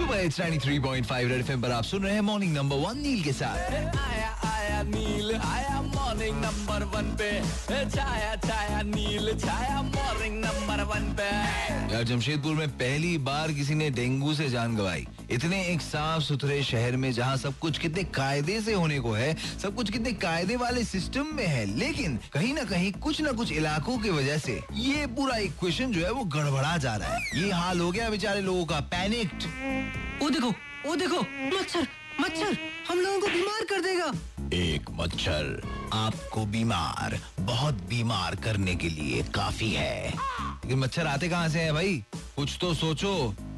सुबह it's 93.5 red FM पर आप सुन रहे हैं मॉर्निंग नंबर वन नील के साथ। आया आया नील आया मॉर्निंग नंबर वन पे। Chhaya Chhaya Neel Chhaya morning number one पे। यार जमशेदपुर में पहली बार किसी ने डेंगू से जान गंवाई। इतने एक साफ़ सुथरे शहर में जहाँ सब कुछ कितने कायदे से होने को है सब कुछ कितने कायदे वाले सिस्टम में है लेकिन कहीं ना कहीं कुछ ना कुछ इलाकों की वजह से ये पूरा इक्वेशन जो है वो गड़बड़ा जा रहा है। ये हाल हो गया बेचारे लोगों का पैनिक्ड। ओ देखो ओ देखो मच्छर मच्छर हम लोगों को बीमार कर देगा। एक मच्छर आपको बीमार बहुत बीमार करने के लिए काफ़ी है। लेकिन मच्छर आते कहाँ से है भाई? कुछ तो सोचो।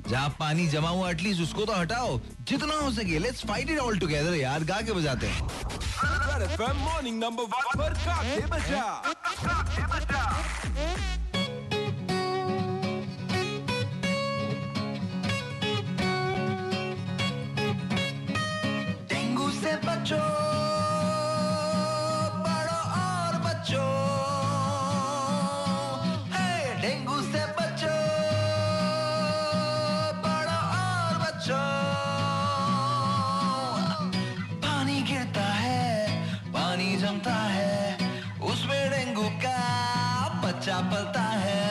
जहाँ पानी जमा हुआ एटलीस्ट उसको तो हटाओ। जितना हो सके let's fight it all together यार गा के बजाते हैं। मॉर्निंग नंबर वन पर काके बजा। डेंगू जमता है उसमें डेंगू का बच्चा पलता है,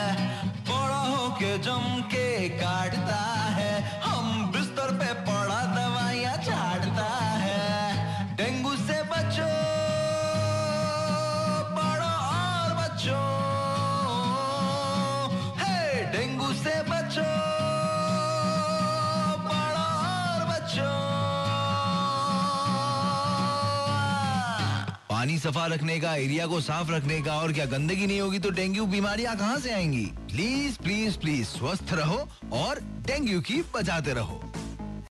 बड़ा होके जम के काटता है, हम बिस्तर पे पड़ा दवाइयाँ झाड़ता है। डेंगू से बचो, बड़ो और बचो, हे डेंगू से बचो। पानी सफ़ा रखने का, एरिया को साफ़ रखने का और क्या गंदगी नहीं होगी तो डेंगू बीमारियाँ कहाँ से आएँगी? प्लीज़ प्लीज़ प्लीज़ स्वस्थ रहो और डेंगू की बचाते रहो।